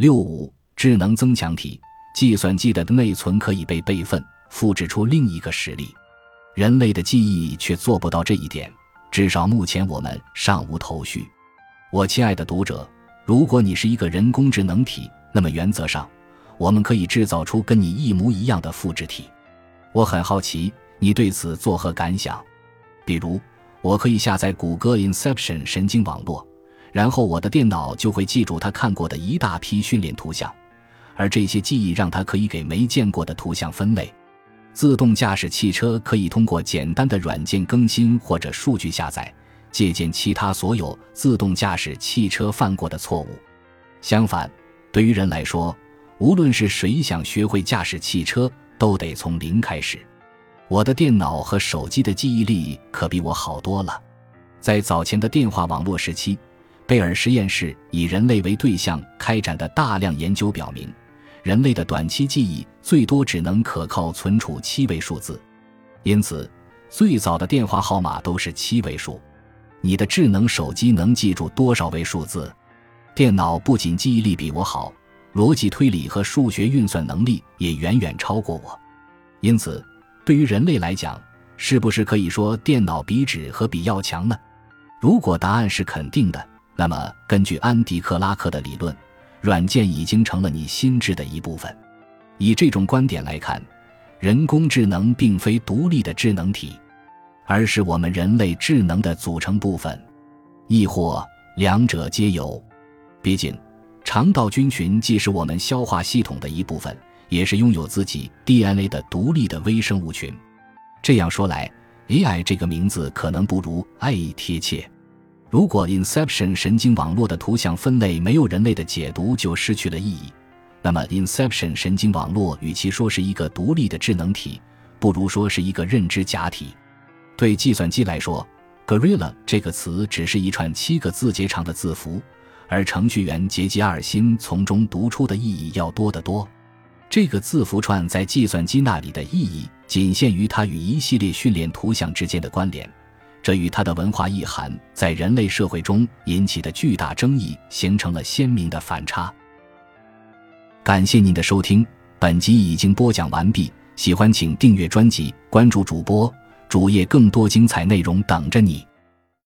六五智能增强体，计算机的内存可以被备份，复制出另一个实例。人类的记忆却做不到这一点，至少目前我们尚无头绪。我亲爱的读者，如果你是一个人工智能体，那么原则上，我们可以制造出跟你一模一样的复制体。我很好奇，你对此作何感想？比如，我可以下载谷歌 Inception 神经网络，然后我的电脑就会记住他看过的一大批训练图像，而这些记忆让他可以给没见过的图像分类。自动驾驶汽车可以通过简单的软件更新或者数据下载，借鉴其他所有自动驾驶汽车犯过的错误。相反，对于人来说，无论是谁想学会驾驶汽车，都得从零开始。我的电脑和手机的记忆力可比我好多了。在早前的电话网络时期，贝尔实验室以人类为对象开展的大量研究表明。人类的短期记忆最多只能可靠存储七位数字，因此最早的电话号码都是七位数。你的智能手机能记住多少位数字？电脑不仅记忆力比我好，逻辑推理和数学运算能力也远远超过我。因此，对于人类来讲，是不是可以说电脑比纸和笔要强呢？如果答案是肯定的，那么根据安迪·克拉克的理论。软件已经成了你心智的一部分。以这种观点来看，人工智能并非独立的智能体，而是我们人类智能的组成部分，亦或两者皆有。毕竟，肠道菌群既是我们消化系统的一部分，也是拥有自己 DNA 的独立的微生物群。这样说来，AI 这个名字可能不如 AI 贴切。如果 Inception 神经网络的图像分类没有人类的解读就失去了意义，那么 Inception 神经网络与其说是一个独立的智能体，不如说是一个认知假体。对计算机来说，Gorilla 这个词只是一串七个字节长的字符，而程序员杰吉尔辛从中读出的意义要多得多。这个字符串在计算机那里的意义仅限于它与一系列训练图像之间的关联。这与它的文化意涵在人类社会中引起的巨大争议形成了鲜明的反差。感谢您的收听，本集已经播讲完毕。喜欢请订阅专辑，关注主播主页，更多精彩内容等着你。